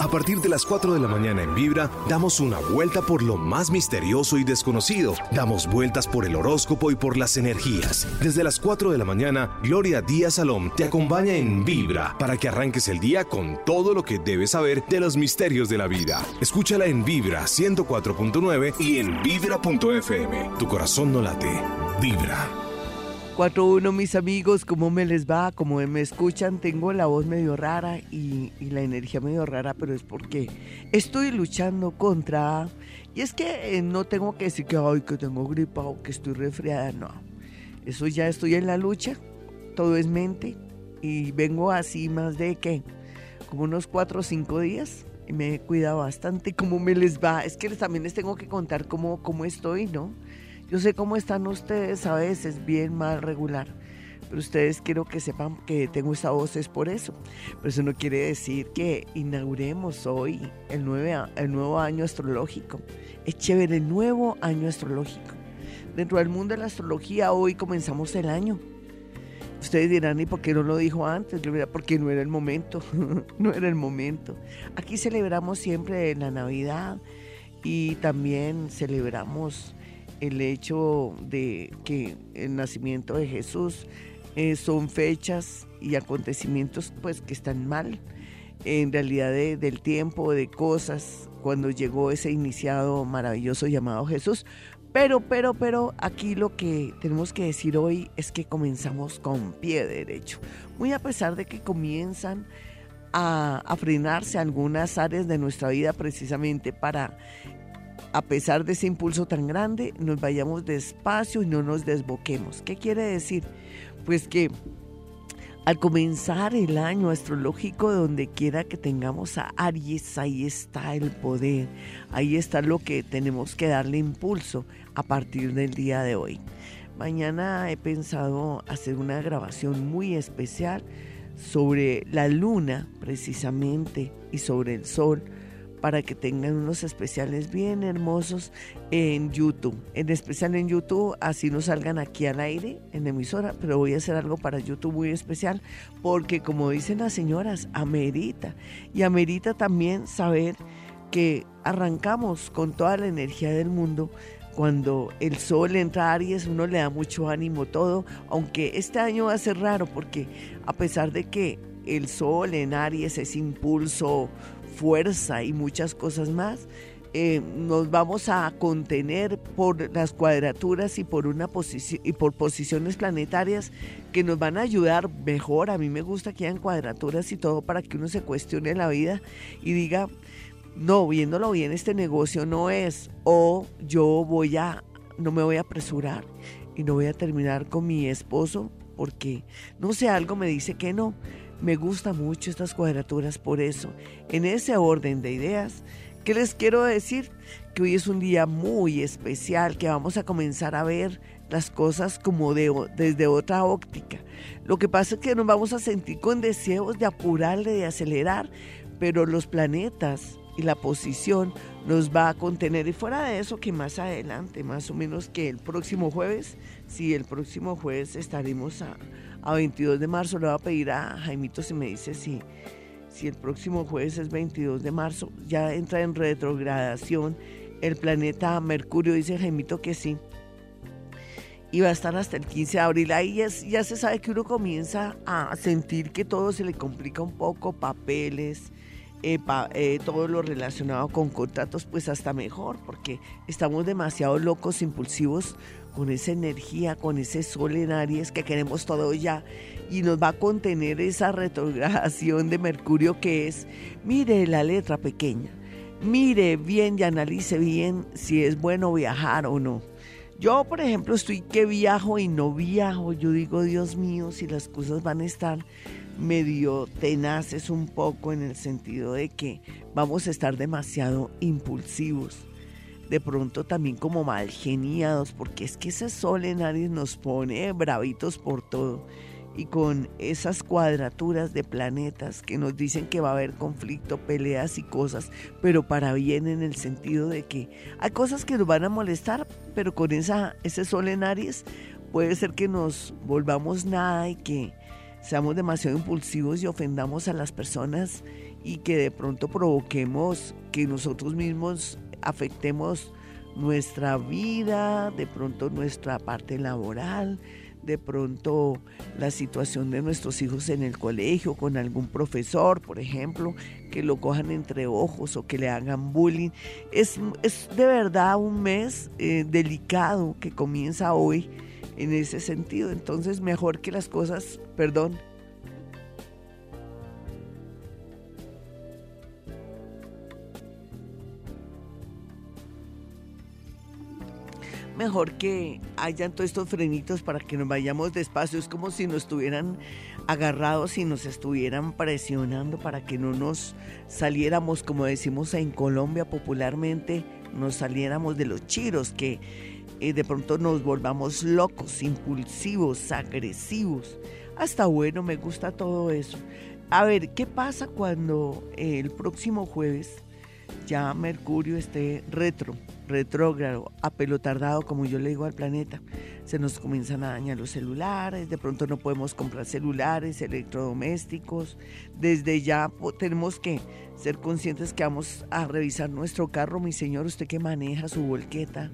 A partir de las 4 de la mañana en Vibra, damos una vuelta por lo más misterioso y desconocido. Damos vueltas por el horóscopo y por las energías. Desde las 4 de la mañana, Gloria Díaz Salom te acompaña en Vibra para que arranques el día con todo lo que debes saber de los misterios de la vida. Escúchala en Vibra 104.9 y en Vibra.fm. Tu corazón no late. Vibra. 4-1, mis amigos, ¿cómo me les va? Como me escuchan, tengo la voz medio rara y, la energía medio rara, pero es porque estoy luchando contra... Y es que eh, no tengo que decir que, ay, que tengo gripa o que estoy resfriada, no. Eso ya estoy en la lucha, todo es mente y vengo así más de que como unos 4 o 5 días y me he cuidado bastante. ¿Cómo me les va? Es que también les tengo que contar cómo, cómo estoy, ¿no? Yo sé cómo están ustedes a veces, bien, mal, regular. Pero ustedes quiero que sepan que tengo esta voz es por eso. Pero eso no quiere decir que inauguremos hoy el, el nuevo año astrológico. Es chévere el nuevo año astrológico. Dentro del mundo de la astrología hoy comenzamos el año. Ustedes dirán, ¿y por qué no lo dijo antes? Porque no era el momento, no era el momento. Aquí celebramos siempre la Navidad y también celebramos el hecho de que el nacimiento de Jesús eh, son fechas y acontecimientos pues que están mal en realidad del tiempo, de cosas, cuando llegó ese iniciado maravilloso llamado Jesús. Pero, pero, pero aquí lo que tenemos que decir hoy es que comenzamos con pie derecho. Muy a pesar de que comienzan a, a frenarse algunas áreas de nuestra vida precisamente para a pesar de ese impulso tan grande, nos vayamos despacio y no nos desboquemos. ¿Qué quiere decir? Pues que al comenzar el año astrológico, donde quiera que tengamos a Aries, ahí está el poder, ahí está lo que tenemos que darle impulso a partir del día de hoy. Mañana he pensado hacer una grabación muy especial sobre la luna precisamente y sobre el sol para que tengan unos especiales bien hermosos en YouTube. En especial en YouTube, así no salgan aquí al aire en emisora, pero voy a hacer algo para YouTube muy especial porque como dicen las señoras, amerita. Y amerita también saber que arrancamos con toda la energía del mundo. Cuando el sol entra a Aries, uno le da mucho ánimo todo, aunque este año va a ser raro porque a pesar de que el sol en Aries es impulso, fuerza y muchas cosas más, eh, nos vamos a contener por las cuadraturas y por una posición y por posiciones planetarias que nos van a ayudar mejor. A mí me gusta que hayan cuadraturas y todo para que uno se cuestione la vida y diga, no, viéndolo bien, este negocio no es, o yo voy a, no me voy a apresurar y no voy a terminar con mi esposo porque, no sé, algo me dice que no. Me gustan mucho estas cuadraturas por eso. En ese orden de ideas, ¿qué les quiero decir? Que hoy es un día muy especial, que vamos a comenzar a ver las cosas como de, desde otra óptica. Lo que pasa es que nos vamos a sentir con deseos de apurarle, de acelerar, pero los planetas y la posición nos va a contener. Y fuera de eso, que más adelante, más o menos que el próximo jueves, sí, el próximo jueves estaremos a, a 22 de marzo. Le voy a pedir a Jaimito si me dice si, si el próximo jueves es 22 de marzo. Ya entra en retrogradación el planeta Mercurio, dice Jaimito que sí. Y va a estar hasta el 15 de abril. Ahí ya, se sabe que uno comienza a sentir que todo se le complica un poco, papeles, eh, eh, todo lo relacionado con contratos, pues hasta mejor, porque estamos demasiado locos, impulsivos con esa energía, con ese sol en Aries que queremos todo ya y nos va a contener esa retrogradación de Mercurio que es, mire la letra pequeña, mire bien y analice bien si es bueno viajar o no. Yo, por ejemplo, estoy que viajo y no viajo. Yo digo, Dios mío, si las cosas van a estar medio tenaces un poco en el sentido de que vamos a estar demasiado impulsivos de pronto también como mal geniados, porque es que ese sol en Aries nos pone bravitos por todo. Y con esas cuadraturas de planetas que nos dicen que va a haber conflicto, peleas y cosas, pero para bien en el sentido de que hay cosas que nos van a molestar, pero con esa, ese sol en Aries puede ser que nos volvamos nada y que seamos demasiado impulsivos y ofendamos a las personas y que de pronto provoquemos que nosotros mismos afectemos nuestra vida, de pronto nuestra parte laboral, de pronto la situación de nuestros hijos en el colegio, con algún profesor, por ejemplo, que lo cojan entre ojos o que le hagan bullying. Es, de verdad un mes eh, delicado que comienza hoy en ese sentido. Entonces, mejor que las cosas, perdón, mejor que hayan todos estos frenitos para que nos vayamos despacio. Es como si nos estuvieran agarrados y nos estuvieran presionando para que no nos saliéramos, como decimos en Colombia popularmente, nos saliéramos de los chiros, que eh, de pronto nos volvamos locos, impulsivos, agresivos. Hasta bueno, me gusta todo eso. A ver, ¿qué pasa cuando el próximo jueves ya Mercurio esté retro? Retrógrado, apelotardado, como yo le digo al planeta. Se nos comienzan a dañar los celulares, de pronto no podemos comprar celulares, electrodomésticos. Desde ya tenemos que ser conscientes que vamos a revisar nuestro carro, mi señor, usted que maneja su volqueta,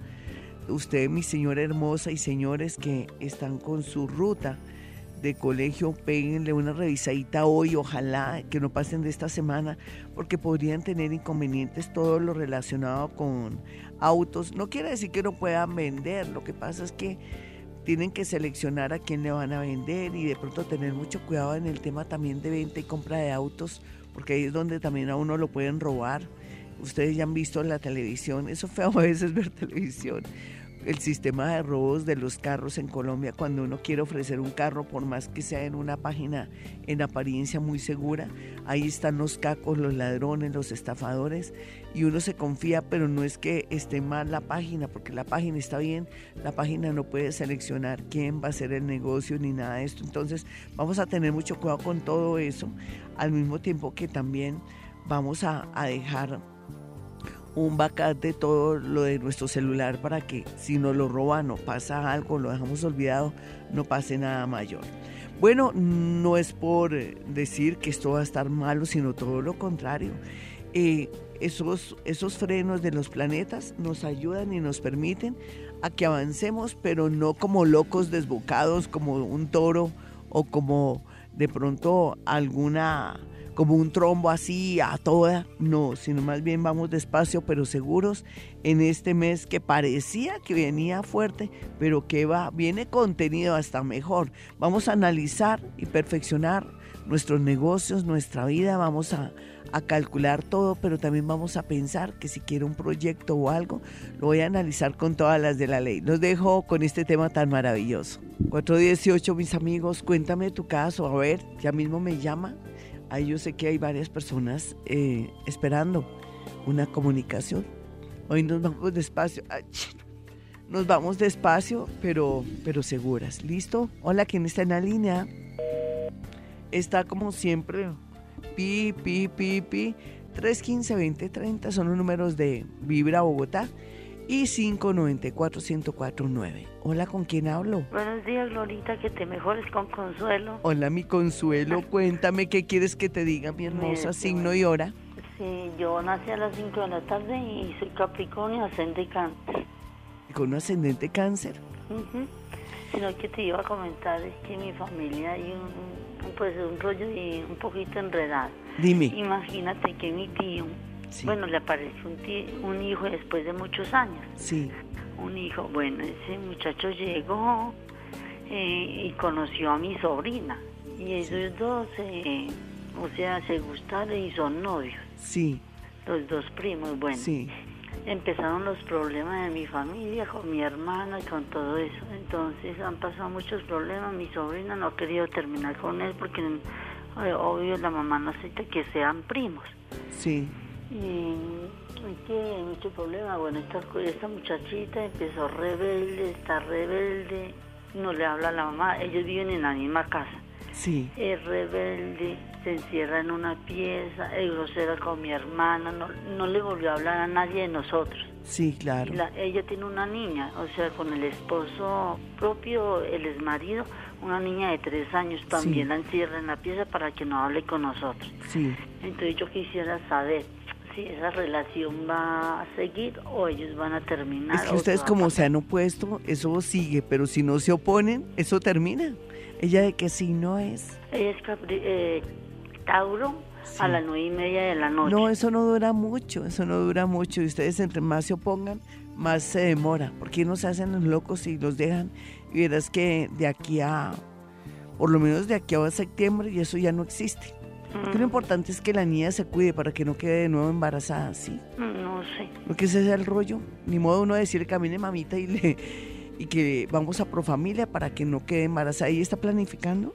usted, mi señora hermosa y señores que están con su ruta de colegio, péguenle una revisadita hoy, ojalá que no pasen de esta semana, porque podrían tener inconvenientes todo lo relacionado con autos. No quiere decir que no puedan vender, lo que pasa es que tienen que seleccionar a quién le van a vender y de pronto tener mucho cuidado en el tema también de venta y compra de autos, porque ahí es donde también a uno lo pueden robar. Ustedes ya han visto en la televisión, eso feo a veces ver televisión, el sistema de robos de los carros en Colombia cuando uno quiere ofrecer un carro, por más que sea en una página en apariencia muy segura, ahí están los cacos, los ladrones, los estafadores y uno se confía, pero no es que esté mal la página, porque la página está bien, la página no puede seleccionar quién va a hacer el negocio ni nada de esto, entonces vamos a tener mucho cuidado con todo eso, al mismo tiempo que también vamos a, a dejar un backup de todo lo de nuestro celular para que si nos lo roban o pasa algo, lo dejamos olvidado, no pase nada mayor. Bueno, no es por decir que esto va a estar malo, sino todo lo contrario. Eh, esos, esos frenos de los planetas nos ayudan y nos permiten a que avancemos, pero no como locos desbocados, como un toro o como de pronto alguna como un trombo así a toda, no, sino más bien vamos despacio pero seguros en este mes que parecía que venía fuerte, pero que va, viene contenido hasta mejor. Vamos a analizar y perfeccionar nuestros negocios, nuestra vida, vamos a, a calcular todo, pero también vamos a pensar que si quiero un proyecto o algo, lo voy a analizar con todas las de la ley. Los dejo con este tema tan maravilloso. 418, mis amigos, cuéntame tu caso, a ver, ya mismo me llama ahí yo sé que hay varias personas eh, esperando una comunicación. Hoy nos vamos despacio. Nos vamos despacio, pero, pero seguras. ¿Listo? Hola, ¿quién está en la línea? Está como siempre. Pi, pi, pi, pi. 315-2030 son los números de Vibra Bogotá y 594-1049. Hola, ¿con quién hablo? Buenos días, Glorita, que te mejores con Consuelo. Hola, mi Consuelo, cuéntame qué quieres que te diga, mi hermosa, signo y hora. Sí, yo nací a las 5 de la tarde y soy Capricornio, ascendente cáncer. ¿Con un ascendente cáncer? Sino que te iba a comentar es que en mi familia hay un, pues, un rollo y un poquito enredado. Dime. Imagínate que mi tío bueno, le apareció un, un hijo después de muchos años. Sí. Un hijo. Bueno, ese muchacho llegó eh, y conoció a mi sobrina. Y ellos dos, eh, o sea, se gustaron y son novios. Sí. Los dos primos, bueno. Sí. Empezaron los problemas de mi familia, con mi hermana y con todo eso. Entonces han pasado muchos problemas. Mi sobrina no ha querido terminar con él porque, eh, obvio, la mamá no acepta que sean primos. Sí. Y qué mucho problema. Bueno, esta, esta muchachita empezó rebelde, está rebelde, no le habla a la mamá, ellos viven en la misma casa. Sí. Es rebelde, se encierra en una pieza, es grosera con mi hermana, no, no le volvió a hablar a nadie de nosotros. Sí, claro. ella tiene una niña, o sea, con el esposo propio, el exmarido, una niña de tres años, también la encierra en la pieza para que no hable con nosotros. Sí. Entonces yo quisiera saber si esa relación va a seguir o ellos van a terminar. Es que ustedes como se han opuesto, eso sigue, pero si no se oponen, eso termina. ¿Ella de qué signo es? Ella es eh, Tauro a las nueve y media de la noche. No, eso no dura mucho, eso no dura mucho. Y ustedes entre más se opongan, más se demora. Porque no se hacen los locos y los dejan. Y verás que de aquí a, por lo menos de aquí a septiembre, y eso ya no existe. Lo importante es que la niña se cuide para que no quede de nuevo embarazada, ¿sí? Mm, no sé. Porque ese es el rollo. Ni modo uno decir camine mamita y le y que vamos a Profamilia para que no quede embarazada. ¿Y está planificando?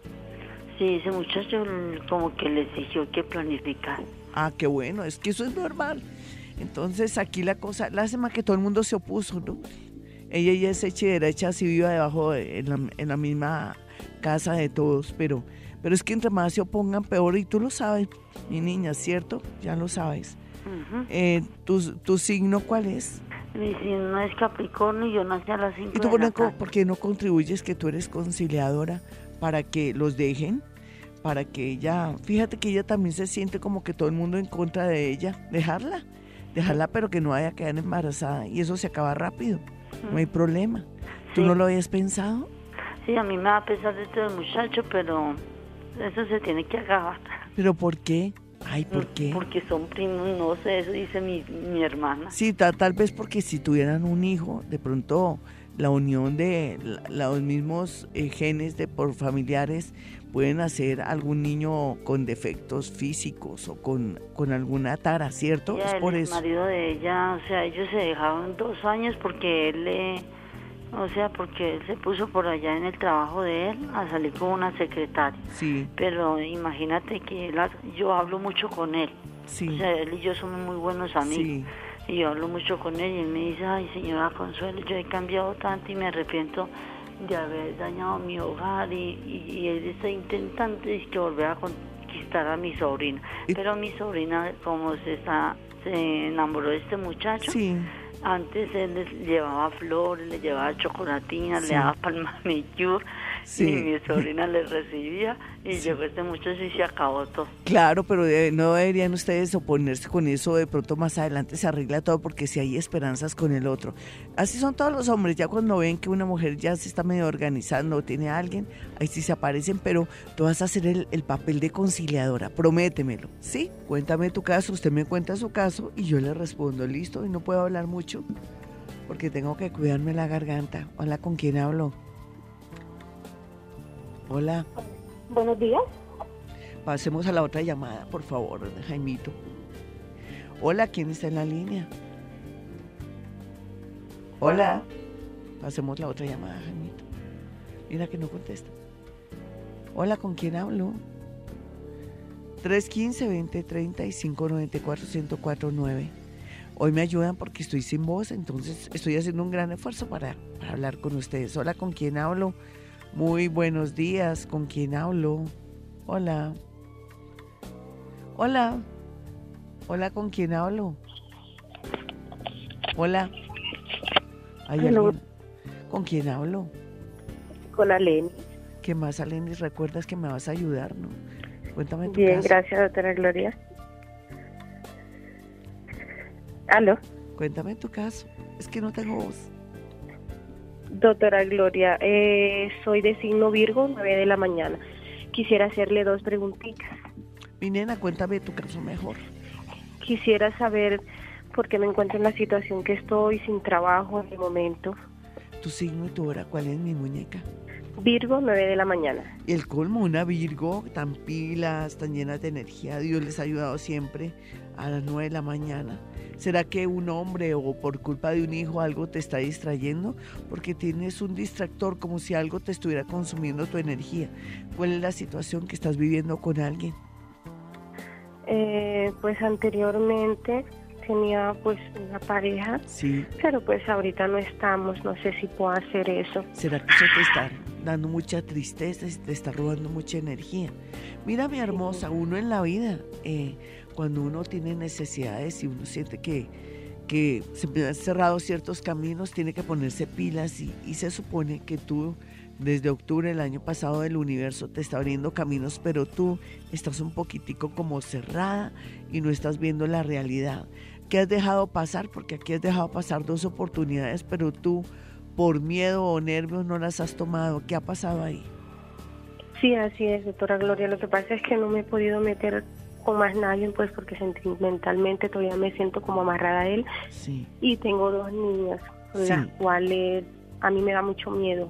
Sí, ese muchacho como que le exigió que planificar. Ah, qué bueno, es que eso es normal. Entonces aquí la cosa, lástima que todo el mundo se opuso, ¿no? Ella ya es hecha y derecha, si viva debajo, en, la, misma casa de todos, pero, pero es que entre más se opongan, peor, y tú lo sabes, mi niña, ¿cierto? Ya lo sabes. Eh, ¿tu, ¿Tu signo cuál es? Mi signo es Capricornio y yo nací a las 5 ¿Y tú por qué no contribuyes que tú eres conciliadora para que los dejen? para que ella, fíjate que ella también se siente como que todo el mundo en contra de ella, dejarla, dejarla pero que no vaya a quedar embarazada y eso se acaba rápido, no hay problema. ¿Tú no lo habías pensado? Sí, a mí me va a pesar de este muchacho, pero eso se tiene que acabar. ¿Pero por qué? Ay, ¿por qué? Porque son primos, no sé, eso dice mi, mi hermana. Sí, tal, vez porque si tuvieran un hijo, de pronto la unión de los mismos eh, genes de por familiares pueden hacer algún niño con defectos físicos o con, con alguna tara, ¿cierto? es por el marido de ella, o sea, ellos se dejaron dos años porque él le, o sea, porque él se puso por allá en el trabajo de él a salir con una secretaria. Sí. Pero imagínate que yo hablo mucho con él. Sí. O sea, él y yo somos muy buenos amigos. Sí. Y yo hablo mucho con él y él me dice, ay señora Consuelo, yo he cambiado tanto y me arrepiento de haber dañado mi hogar y, y, él está intentando es que volver a conquistar a mi sobrina. Pero mi sobrina, como se está se enamoró de este muchacho, antes él le llevaba flores, le llevaba chocolatinas, le daba palma manicure y mi sobrina le recibía y llegó este muchacho y se acabó todo. Claro, pero no deberían ustedes oponerse con eso, de pronto más adelante se arregla todo porque si hay esperanzas con el otro. Así son todos los hombres, ya cuando ven que una mujer ya se está medio organizando o tiene a alguien, ahí sí se aparecen, pero tú vas a hacer el, el papel de conciliadora, prométemelo, ¿sí? Cuéntame tu caso, usted me cuenta su caso y yo le respondo, listo, y no puedo hablar mucho porque tengo que cuidarme la garganta. Hola, ¿con quién hablo? Hola. Buenos días. Pasemos a la otra llamada, por favor, Jaimito. Hola, ¿quién está en la línea? Hola. Pasemos la otra llamada, Jaimito. Mira que no contesta. Hola, ¿con quién hablo? 315-2035-94-1049. Hoy me ayudan porque estoy sin voz, entonces estoy haciendo un gran esfuerzo para, para hablar con ustedes. Hola, ¿con quién hablo? Muy buenos días, ¿con quién hablo? Hola. Hola. Hola, ¿con quién hablo? Hola. ¿Hay ¿Con quién hablo? Con Aleni. ¿Qué más, Aleni? ¿Recuerdas que me vas a ayudar, no? Cuéntame tu Bien, gracias, doctora Gloria. ¿Aló? Cuéntame tu caso. Es que no tengo voz. Doctora Gloria, eh, soy de signo Virgo, 9 de la mañana. Quisiera hacerle dos preguntitas. Mi nena, cuéntame tu caso mejor. Quisiera saber por qué me encuentro en la situación que estoy sin trabajo en el momento. ¿Tu signo y tu hora cuál es, mi muñeca? Virgo, 9 de la mañana. Y el colmo, una Virgo, tan pilas, tan llenas de energía. Dios les ha ayudado siempre a las 9 de la mañana. ¿Será que un hombre o por culpa de un hijo algo te está distrayendo? Porque tienes un distractor como si algo te estuviera consumiendo tu energía. ¿Cuál es la situación que estás viviendo con alguien? Eh, pues anteriormente tenía pues una pareja. Sí. Pero pues ahorita no estamos, no sé si puedo hacer eso. ¿Será que eso te está dando mucha tristeza y te está robando mucha energía. Mira, mi hermosa, uno en la vida, eh, cuando uno tiene necesidades y uno siente que, que se han cerrado ciertos caminos, tiene que ponerse pilas y, y se supone que tú desde octubre del año pasado el universo te está abriendo caminos, pero tú estás un poquitico como cerrada y no estás viendo la realidad. ¿Qué has dejado pasar? Porque aquí has dejado pasar dos oportunidades, pero tú por miedo o nervios no las has tomado. ¿Qué ha pasado ahí? Sí, así es, doctora Gloria. Lo que pasa es que no me he podido meter con más nadie, pues porque sentimentalmente todavía me siento como amarrada a él. Sí. Y tengo dos niñas, las cuales a mí me da mucho miedo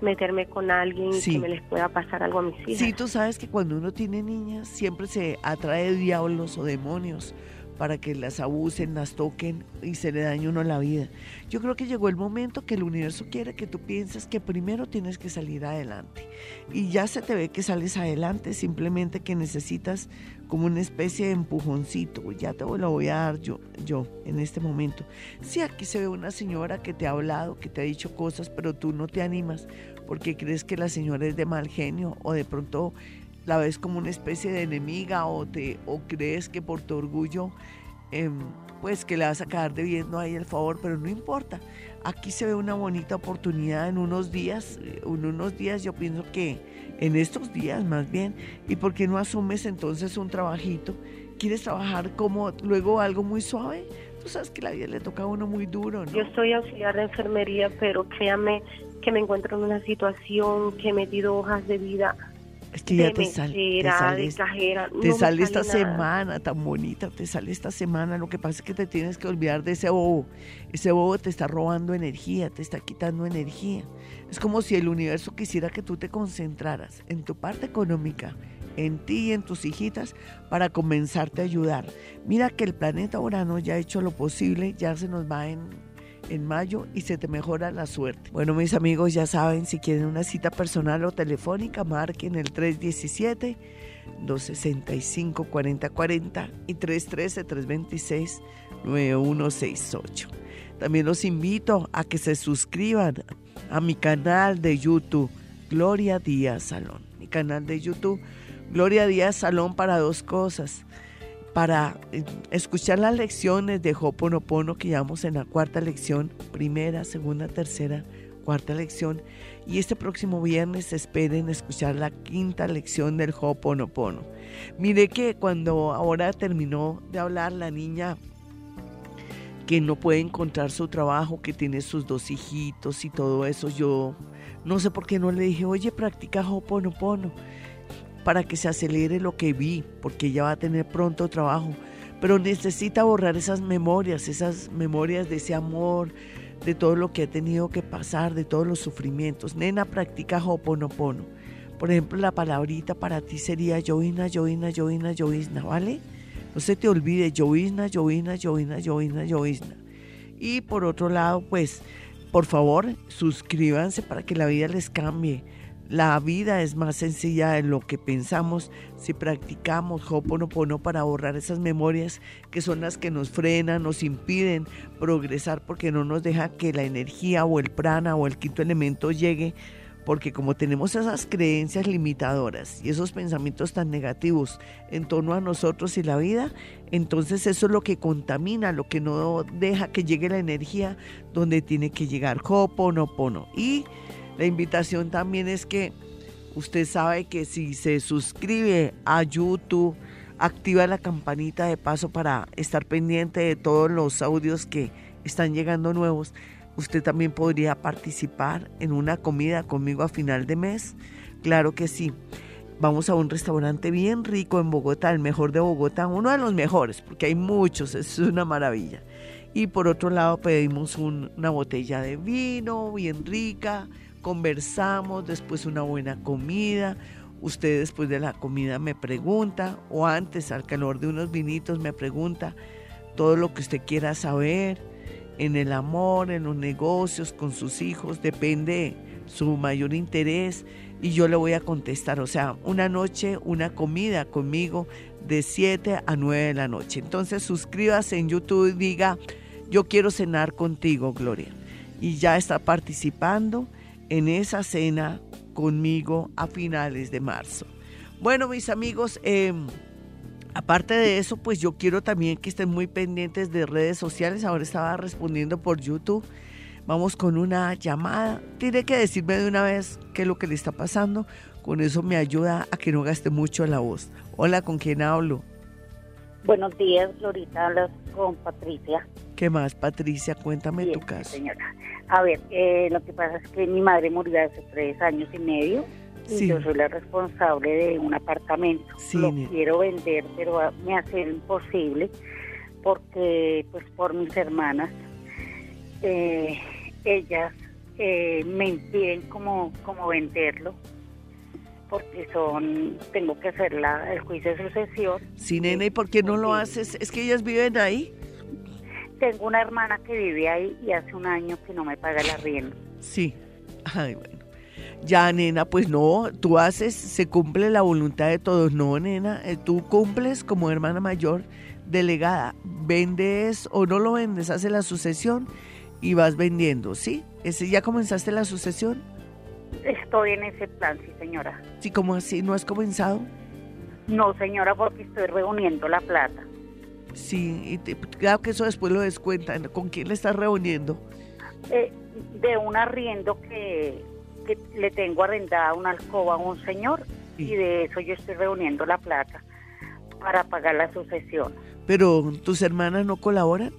meterme con alguien que me les pueda pasar algo a mis hijas. Sí, tú sabes que cuando uno tiene niñas siempre se atrae diablos o demonios para que las abusen, las toquen y se le dañe uno la vida. Yo creo que llegó el momento que el universo quiere que tú pienses que primero tienes que salir adelante. Y ya se te ve que sales adelante, simplemente que necesitas como una especie de empujoncito. Ya te lo voy a dar yo, yo en este momento. Sí, aquí se ve una señora que te ha hablado, que te ha dicho cosas, pero tú no te animas porque crees que la señora es de mal genio o de pronto la ves como una especie de enemiga o, te, o crees que por tu orgullo, em, pues que le vas a quedar debiendo ahí el favor, pero no importa. Aquí se ve una bonita oportunidad en unos días, en unos días yo pienso que en estos días más bien, y por qué no asumes entonces un trabajito, quieres trabajar como luego algo muy suave, tú sabes que la vida le toca a uno muy duro, ¿no? Yo soy auxiliar de enfermería, pero créame que me encuentro en una situación que he metido hojas de vida que ya te, sale, te sale, esta semana tan bonita, te sale esta semana. Lo que pasa es que te tienes que olvidar de ese bobo. Ese bobo te está robando energía, te está quitando energía. Es como si el universo quisiera que tú te concentraras en tu parte económica, en ti y en tus hijitas para comenzarte a ayudar. Mira que el planeta Urano ya ha hecho lo posible, ya se nos va en en mayo y se te mejora la suerte. Bueno, mis amigos ya saben, si quieren una cita personal o telefónica, marquen el 317 265 4040 y 313 326 9168. También los invito a que se suscriban a mi canal de YouTube, Gloria Díaz Salón. Mi canal de YouTube, Gloria Díaz Salón para dos cosas para eh, escuchar las lecciones de Hoponopono que llevamos en la cuarta lección, primera, segunda, tercera, cuarta lección. Y este próximo viernes esperen escuchar la quinta lección del Hoponopono. Mire que cuando ahora terminó de hablar la niña que no puede encontrar su trabajo, que tiene sus dos hijitos y todo eso, yo no sé por qué no le dije, oye, practica Hoponopono para que se acelere lo que vi, porque ella va a tener pronto trabajo. Pero necesita borrar esas memorias, esas memorias de ese amor, de todo lo que ha tenido que pasar, de todos los sufrimientos. Nena, practica Hoponopono. Por ejemplo, la palabrita para ti sería Joina, Joina, Joina, Joisna, ¿vale? No se te olvide, Joisna, Joina, Joina, Joina, Joisna. Y por otro lado, pues, por favor, suscríbanse para que la vida les cambie la vida es más sencilla de lo que pensamos si practicamos Hoponopono para borrar esas memorias que son las que nos frenan, nos impiden progresar porque no nos deja que la energía o el prana o el quinto elemento llegue porque como tenemos esas creencias limitadoras y esos pensamientos tan negativos en torno a nosotros y la vida, entonces eso es lo que contamina, lo que no deja que llegue la energía donde tiene que llegar Hoponopono. Y la invitación también es que usted sabe que si se suscribe a YouTube, activa la campanita de paso para estar pendiente de todos los audios que están llegando nuevos. Usted también podría participar en una comida conmigo a final de mes. Claro que sí. Vamos a un restaurante bien rico en Bogotá, el mejor de Bogotá, uno de los mejores, porque hay muchos, es una maravilla. Y por otro lado pedimos una botella de vino bien rica, conversamos, después una buena comida. Usted después de la comida me pregunta, o antes al calor de unos vinitos me pregunta todo lo que usted quiera saber en el amor, en los negocios, con sus hijos, depende su mayor interés y yo le voy a contestar. O sea, una noche, una comida conmigo de 7 a 9 de la noche. Entonces suscríbase en YouTube y diga, yo quiero cenar contigo, Gloria. Y ya está participando en esa cena conmigo a finales de marzo. Bueno, mis amigos, em, aparte de eso, pues yo quiero también que estén muy pendientes de redes sociales. Ahora estaba respondiendo por YouTube. Vamos con una llamada. Tiene que decirme de una vez qué es lo que le está pasando. Con eso me ayuda a que no gaste mucho la voz. Hola, ¿con quién hablo? Buenos días, Florita. Hablas con Patricia. ¿Qué más, Patricia? Cuéntame tu caso. Señora, a ver, eh, lo que pasa es que mi madre murió hace tres años y medio y yo soy la responsable de un apartamento. lo quiero vender, pero me hace imposible porque, pues, por mis hermanas, eh, ellas eh, me impiden como, como venderlo porque son tengo que hacer la, el juicio de sucesión. Sí, nena, ¿y por qué no lo haces? ¿Es que ellas viven ahí? Tengo una hermana que vive ahí y hace un año que no me paga el arriendo. Sí. Ay, bueno. Ya, nena, pues no, tú haces, se cumple la voluntad de todos. No, nena, eh, tú cumples como hermana mayor delegada. Vendes o no lo vendes, haces la sucesión y vas vendiendo, ¿sí? ¿Ese, ¿Ya comenzaste la sucesión? Estoy en ese plan, sí, señora. Sí, ¿cómo así? ¿No has comenzado? No, señora, porque estoy reuniendo la plata. Sí, y claro que eso después lo descuentan. ¿Con quién le estás reuniendo? Eh, de un arriendo que, que, le tengo arrendada una alcoba a un señor y de eso yo estoy reuniendo la plata para pagar la sucesión. ¿Pero tus hermanas no colaboran?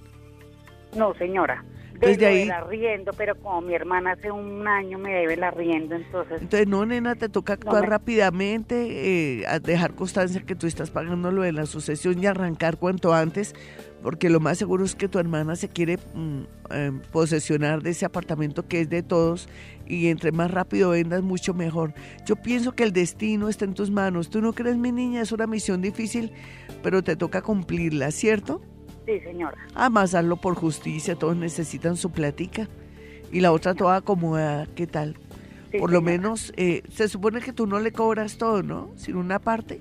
No, señora. Desde ahí. el arriendo, pero como mi hermana hace un año me debe el arriendo, entonces. Entonces, no, nena, te toca actuar rápidamente, eh, dejar constancia que tú estás pagando lo de la sucesión y arrancar cuanto antes, porque lo más seguro es que tu hermana se quiere mm, em, posesionar de ese apartamento que es de todos y entre más rápido vendas, mucho mejor. Yo pienso que el destino está en tus manos. Tú no crees, mi niña, es una misión difícil, pero te toca cumplirla, ¿cierto? Sí, señora. Además, hazlo por justicia, todos necesitan su plática. Y la otra toda acomodada, ¿qué tal? por lo menos, eh, se supone que tú no le cobras todo, ¿no? Sino una parte.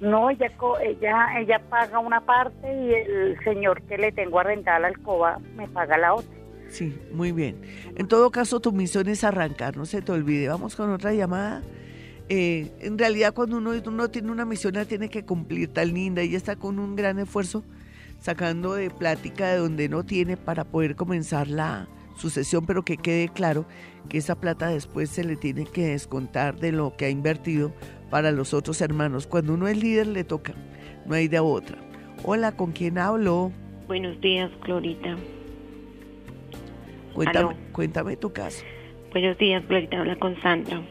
No, ella, ella, ella paga una parte y el señor que le tengo arrendada la alcoba me paga la otra. Sí, muy bien. En todo caso, tu misión es arrancar, no se te olvide. Vamos con otra llamada. Eh, en realidad, cuando uno, uno tiene una misión, la tiene que cumplir tan linda. y está con un gran esfuerzo sacando de plática de donde no tiene para poder comenzar la sucesión, pero que quede claro que esa plata después se le tiene que descontar de lo que ha invertido para los otros hermanos. Cuando uno es líder le toca, no hay de otra. Hola, ¿con quién hablo? Buenos días, Glorita. Cuéntame, cuéntame tu caso. Buenos días, Glorita, habla con Sandra.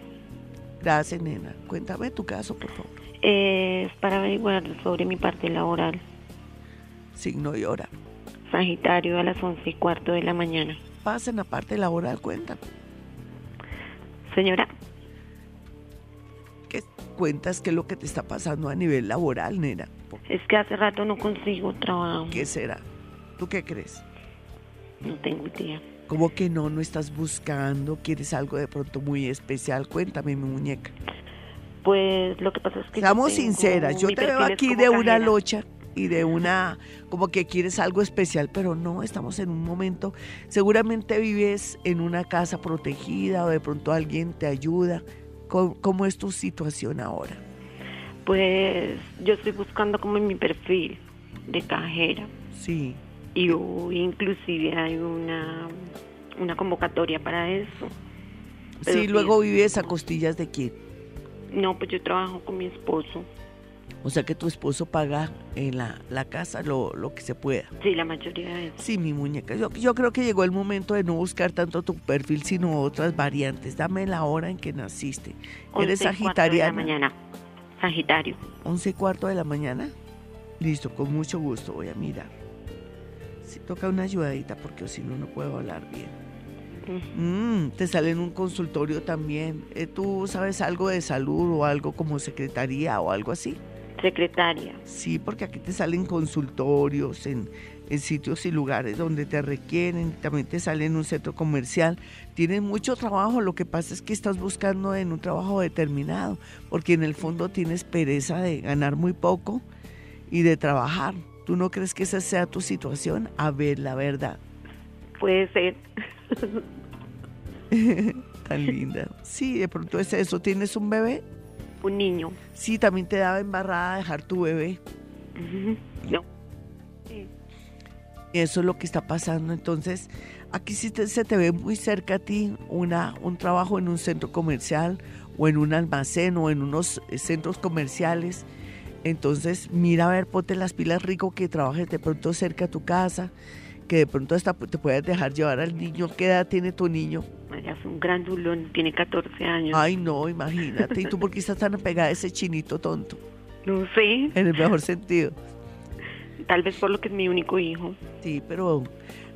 Gracias, nena. Cuéntame tu caso, por favor. Eh, es para averiguar sobre mi parte laboral signo y hora. Sagitario a las once y cuarto de la mañana. Pasa en la parte laboral, cuéntame. Señora. ¿Qué cuentas qué es lo que te está pasando a nivel laboral, nena? Es que hace rato no consigo trabajo. ¿Qué será? ¿Tú qué crees? No tengo idea. ¿Cómo que no? ¿No estás buscando? ¿Quieres algo de pronto muy especial? Cuéntame, mi muñeca. Pues lo que pasa es que... Seamos sinceras, yo te veo aquí de una locha y de una, como que quieres algo especial, pero no, estamos en un momento, seguramente vives en una casa protegida o de pronto alguien te ayuda. ¿Cómo, es tu situación ahora? Pues yo estoy buscando como en mi perfil de cajera. Sí. Y inclusive hay una, una convocatoria para eso. sí, luego vives a costillas de quién? No, pues yo trabajo con mi esposo. O sea que tu esposo paga en la, la casa lo, lo, que se pueda. Sí, la mayoría de. Sí, mi muñeca. Yo, yo creo que llegó el momento de no buscar tanto tu perfil, sino otras variantes. Dame la hora en que naciste. ¿Eres sagitariana? de la mañana. Sagitario. ¿Once y cuarto de la mañana? Listo, con mucho gusto voy a mirar. Si toca una ayudadita porque si no, no puedo hablar bien. Mm, te sale en un consultorio también. Eh, ¿Tú sabes algo de salud o algo como secretaría o algo así? Secretaria. Sí, porque aquí te salen consultorios en, sitios y lugares donde te requieren, también te sale en un centro comercial. Tienes mucho trabajo, lo que pasa es que estás buscando en un trabajo determinado, porque en el fondo tienes pereza de ganar muy poco y de trabajar. ¿Tú no crees que esa sea tu situación? A ver, la verdad. Puede ser. Tan linda. Sí, de pronto es eso. ¿Tienes un bebé? Un niño. Sí, también te daba embarrada dejar tu bebé. No. Eso es lo que está pasando. Entonces, aquí sí se te ve muy cerca a ti una, un trabajo en un centro comercial o en un almacén o en unos eh, centros comerciales. Entonces, mira a ver, ponte las pilas rico que trabajes de pronto cerca a tu casa, que de pronto hasta te puedes dejar llevar al niño. ¿Qué edad tiene tu niño? Es un gran dulón, tiene 14 años. Ay, no, imagínate. ¿Y tú por qué estás tan apegada a ese chinito tonto? No sé. En el mejor sentido. Tal vez por lo que es mi único hijo. Sí, pero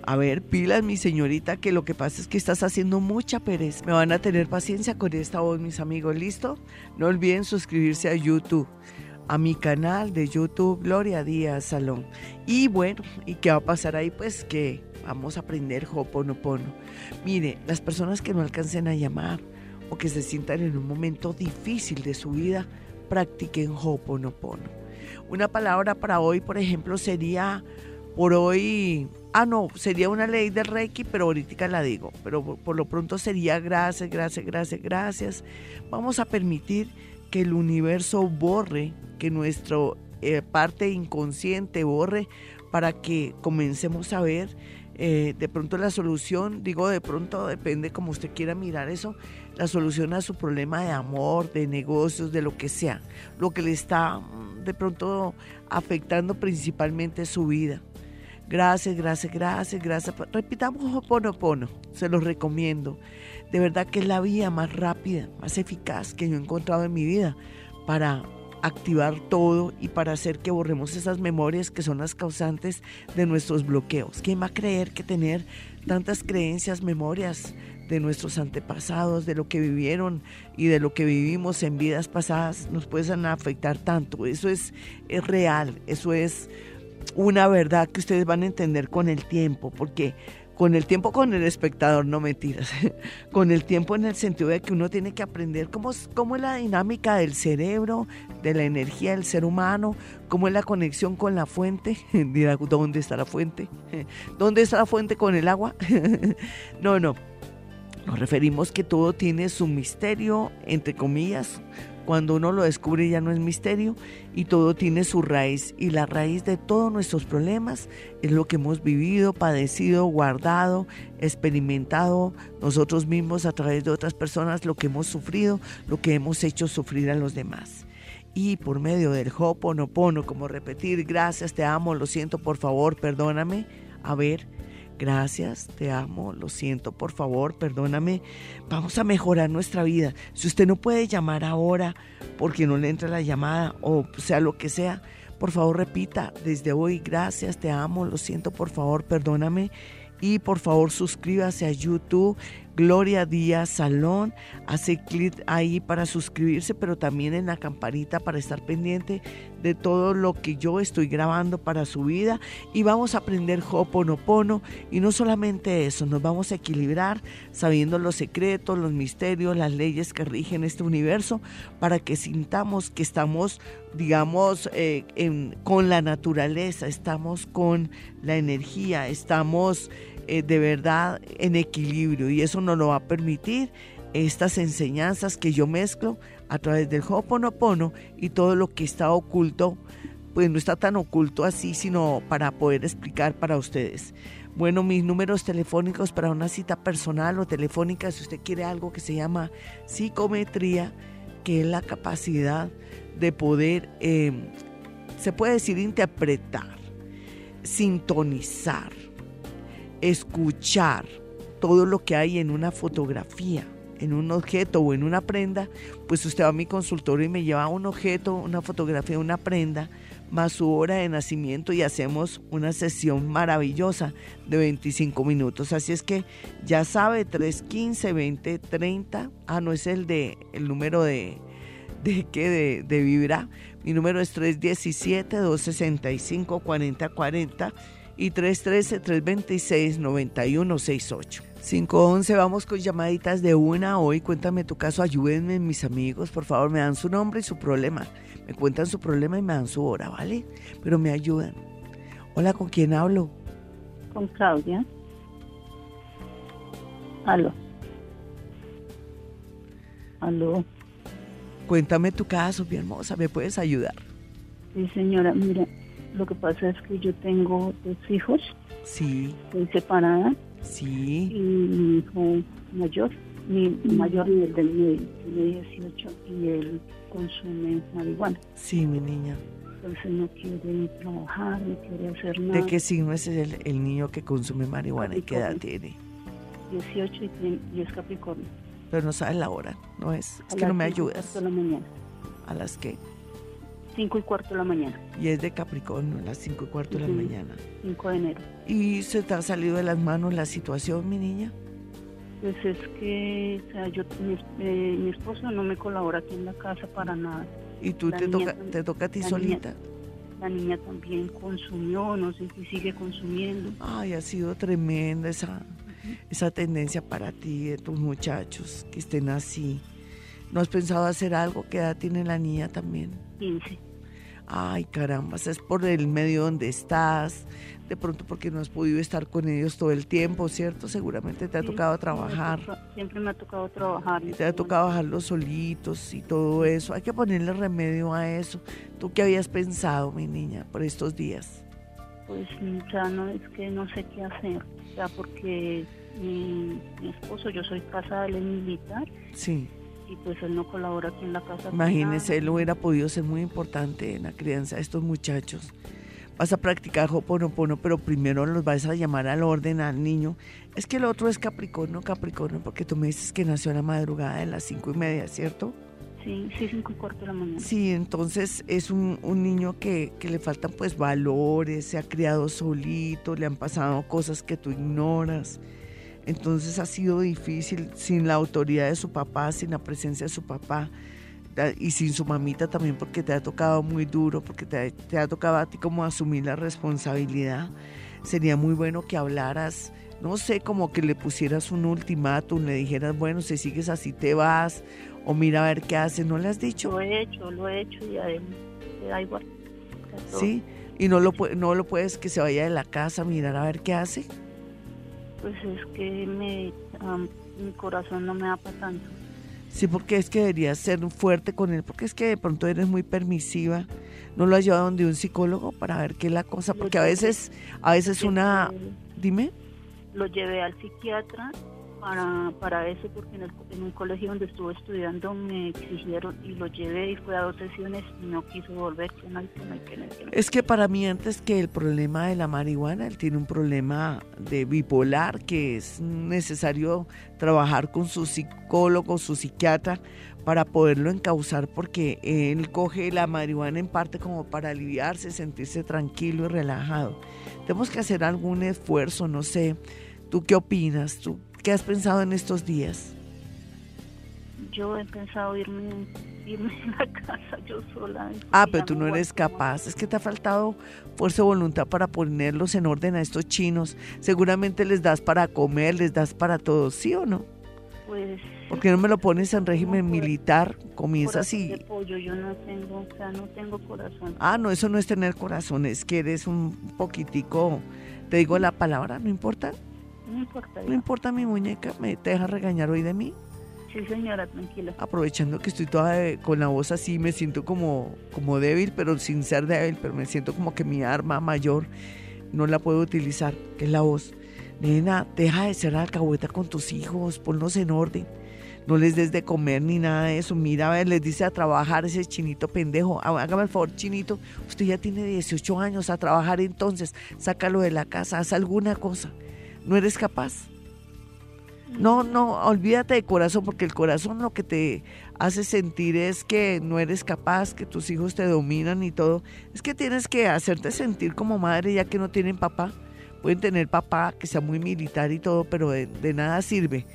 a ver, pilas, mi señorita, que lo que pasa es que estás haciendo mucha pereza. Me van a tener paciencia con esta voz, mis amigos. ¿Listo? No olviden suscribirse a YouTube, a mi canal de YouTube, Gloria Díaz Salón. Y bueno, ¿y qué va a pasar ahí? Pues que vamos a aprender Hoponopono. Mire, las personas que no alcancen a llamar o que se sientan en un momento difícil de su vida, practiquen Hoponopono una palabra para hoy, por ejemplo, sería por hoy, ah, no, sería una ley del Reiki, pero ahorita la digo, pero por, lo pronto sería gracias, gracias, gracias, gracias. Vamos a permitir que el universo borre, que nuestra eh, parte inconsciente borre para que comencemos a ver eh, de pronto la solución, digo de pronto depende como usted quiera mirar eso, la solución a su problema de amor, de negocios, de lo que sea, lo que le está mm, de pronto afectando principalmente su vida. Gracias, gracias, gracias, gracias. Repitamos Hoponopono, se los recomiendo. De verdad que es la vía más rápida, más eficaz que yo he encontrado en mi vida para activar todo y para hacer que borremos esas memorias que son las causantes de nuestros bloqueos. ¿Quién va a creer que tener tantas creencias, memorias de nuestros antepasados, de lo que vivieron y de lo que vivimos en vidas pasadas nos pueden afectar tanto? Eso es, es real, eso es una verdad que ustedes van a entender con el tiempo, porque con el tiempo con el espectador, no mentiras, con el tiempo en el sentido de que uno tiene que aprender cómo, cómo es la dinámica del cerebro, de la energía del ser humano, cómo es la conexión con la fuente, dirá, ¿dónde está la fuente? ¿Dónde está la fuente con el agua? no, no, nos referimos que todo tiene su misterio, entre comillas, cuando uno lo descubre ya no es misterio y todo tiene su raíz. Y la raíz de todos nuestros problemas es lo que hemos vivido, padecido, guardado, experimentado nosotros mismos a través de otras personas, lo que hemos sufrido, lo que hemos hecho sufrir a los demás. Y por medio del Hoponopono, como repetir, gracias, te amo, lo siento, por favor, perdóname. A ver, Gracias, te amo, lo siento, por favor, perdóname. Vamos a mejorar nuestra vida. Si usted no puede llamar ahora porque no le entra la llamada o sea lo que sea, por favor repita desde hoy, gracias, te amo, lo siento, por favor, perdóname. Y por favor suscríbase a YouTube Gloria Díaz Salón. Hace clic ahí para suscribirse, pero también en la campanita para estar pendiente de todo lo que yo estoy grabando para su vida. Y vamos a aprender Hoponopono. Y no solamente eso, nos vamos a equilibrar sabiendo los secretos, los misterios, las leyes que rigen este universo, para que sintamos que estamos, digamos, eh, con la naturaleza, estamos con la energía, estamos eh, de verdad en equilibrio y eso nos lo va a permitir estas enseñanzas que yo mezclo a través del Hoponopono y todo lo que está oculto, pues no está tan oculto así, sino para poder explicar para ustedes. Bueno, mis números telefónicos para una cita personal o telefónica, si usted quiere algo que se llama psicometría, que es la capacidad de poder, eh, se puede decir, interpretar, sintonizar, escuchar todo lo que hay en una fotografía, en un objeto o en una prenda, pues usted va a mi consultorio y me lleva un objeto, una fotografía, una prenda, más su hora de nacimiento y hacemos una sesión maravillosa de 25 minutos. Así es que ya sabe, 315 20 30, ah, no es el de el número de de qué de, de Vibra. Mi número es 317 265 4040 y 313-326-9168. 511, vamos con llamaditas de una hoy. Cuéntame tu caso, ayúdenme mis amigos, por favor, me dan su nombre y su problema. Me cuentan su problema y me dan su hora, ¿vale? Pero me ayudan. Hola, ¿con quién hablo? Con Claudia. Aló. Aló. Cuéntame tu caso, mi hermosa, ¿me puedes ayudar? Sí, señora, mira, lo que pasa es que yo tengo dos hijos. Sí. Estoy separada. Sí. Y mi hijo mayor, mi mayor y el medio, tiene 18 y él consume marihuana. Sí, mi niña. Entonces no quiere trabajar, no quiere hacer nada. ¿De qué signo es el, el niño que consume marihuana y qué edad tiene? 18 y, es Capricornio. Pero no sabes la hora, ¿no es? Es que no me ayudas. A las 5 de la mañana. ¿A las qué? 5 y cuarto de la mañana. Y es de Capricornio, a las 5 y cuarto de la mañana. 5 de enero. ¿Y se te ha salido de las manos la situación, mi niña? Pues es que, o sea, yo, mi, eh, mi esposo no me colabora aquí en la casa para nada. ¿Y tú te toca, te toca a ti solita? la niña también consumió, no sé si sigue consumiendo. Ay, ha sido tremenda esa, esa tendencia para ti, de tus muchachos, que estén así. ¿No has pensado hacer algo? ¿Qué edad tiene la niña también? 15. Ay, caramba, es por el medio donde estás, de pronto porque no has podido estar con ellos todo el tiempo, ¿cierto? Seguramente te ha tocado trabajar. siempre me ha tocado trabajar. Y te ha tocado bajarlos solitos y todo eso. Hay que ponerle remedio a eso. ¿Tú qué habías pensado, mi niña, por estos días? Pues ya no es que no sé qué hacer, ya porque mi, esposo, yo soy casada, él es militar. Sí. Y pues él no colabora aquí en la casa. Imagínese, él hubiera podido ser muy importante en la crianza de estos muchachos vas a practicar Hoponopono, pero primero los vas a llamar al orden al niño. Es que el otro es Capricornio, Capricornio, porque tú me dices que nació a la madrugada de las cinco y media, ¿cierto? Sí, sí, cinco y cuarto de la mañana. Sí, entonces es un, un niño que, que, le faltan pues valores, se ha criado solito, le han pasado cosas que tú ignoras. Entonces ha sido difícil sin la autoridad de su papá, sin la presencia de su papá y sin su mamita también porque te ha tocado muy duro, porque te, ha tocado a ti como asumir la responsabilidad. Sería muy bueno que hablaras, no sé, como que le pusieras un ultimátum, le dijeras, bueno, si sigues así te vas, o mira a ver qué hace, ¿no le has dicho? Lo he hecho, lo he hecho y da igual. Sí, y no lo, no lo puedes que se vaya de la casa a mirar a ver qué hace. Pues es que me, mi corazón no me da para tanto. Sí, porque es que deberías ser fuerte con él, porque es que de pronto eres muy permisiva. ¿No lo has llevado donde un psicólogo para ver qué es la cosa? Porque a veces, a veces una... Dime. Lo llevé al psiquiatra para, para eso, porque en, el, en un colegio donde estuve estudiando me exigieron y lo llevé y fue a dos sesiones y no quiso volver. Es que para mí antes que el problema de la marihuana, él tiene un problema de bipolar que es necesario trabajar con su psicólogo, su psiquiatra para poderlo encauzar porque él coge la marihuana en parte como para aliviarse, sentirse tranquilo y relajado. Tenemos que hacer algún esfuerzo, no sé. ¿Tú qué opinas? ¿Tú ¿Qué has pensado en estos días? Yo he pensado irme, irme a la casa yo sola. Ah, pero tú no eres capaz. Es que te ha faltado fuerza de voluntad para ponerlos en orden a estos chinos. Seguramente les das para comer, les das para todo, ¿sí o no? Pues. ¿Por qué no me lo pones en régimen militar? Comienza así. pollo, yo no tengo, o sea, no tengo corazón. Ah, no, eso no es tener corazón, es que eres un poquitico, te digo la palabra, no importa. No importa. No importa mi muñeca, ¿me te deja regañar hoy de mí? Sí, señora, tranquila. Aprovechando que estoy toda con la voz así, me siento como, como débil, pero sin ser débil, pero me siento como que mi arma mayor no la puedo utilizar, que es la voz. Nena, deja de ser alcahueta con tus hijos, ponlos en orden. No les des de comer ni nada de eso. Mira, a ver, les dice a trabajar ese chinito pendejo. Hágame el favor, chinito. Usted ya tiene 18 años a trabajar entonces. Sácalo de la casa, haz alguna cosa no eres capaz. No, no, olvídate de corazón, porque el corazón lo que te hace sentir es que no eres capaz, que tus hijos te dominan y todo. Es que tienes que hacerte sentir como madre ya que no tienen papá. Pueden tener papá que sea muy militar y todo, pero de, de nada sirve.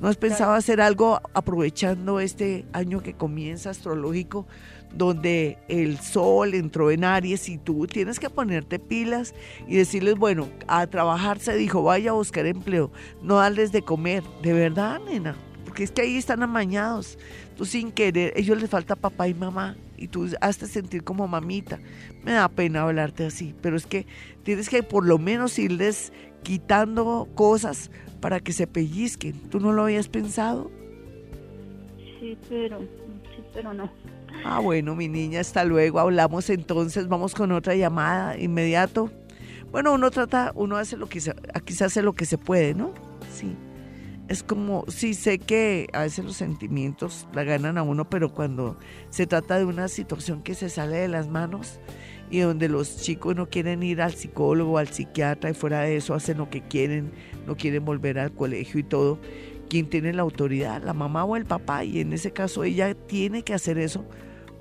¿No has pensado hacer algo aprovechando este año que comienza astrológico donde el sol entró en Aries y tú tienes que ponerte pilas y decirles, bueno, a trabajar se dijo, vaya a buscar empleo, no darles de comer, de verdad, nena, porque es que ahí están amañados, tú sin querer, ellos les falta papá y mamá y tú has de sentir como mamita. Me da pena hablarte así, pero es que tienes que por lo menos irles quitando cosas para que se pellizquen. ¿Tú no lo habías pensado? sí, pero, sí, pero no. Ah, bueno, mi niña, hasta luego. Hablamos entonces, vamos con otra llamada inmediato. Bueno, uno trata, uno hace lo que se, aquí se hace lo que se puede, ¿no? Sí. Es como, sí sé que a veces los sentimientos la ganan a uno, pero cuando se trata de una situación que se sale de las manos y donde los chicos no quieren ir al psicólogo, al psiquiatra y fuera de eso hacen lo que quieren, no quieren volver al colegio y todo, ¿quién tiene la autoridad? ¿La mamá o el papá? Y en ese caso ella tiene que hacer eso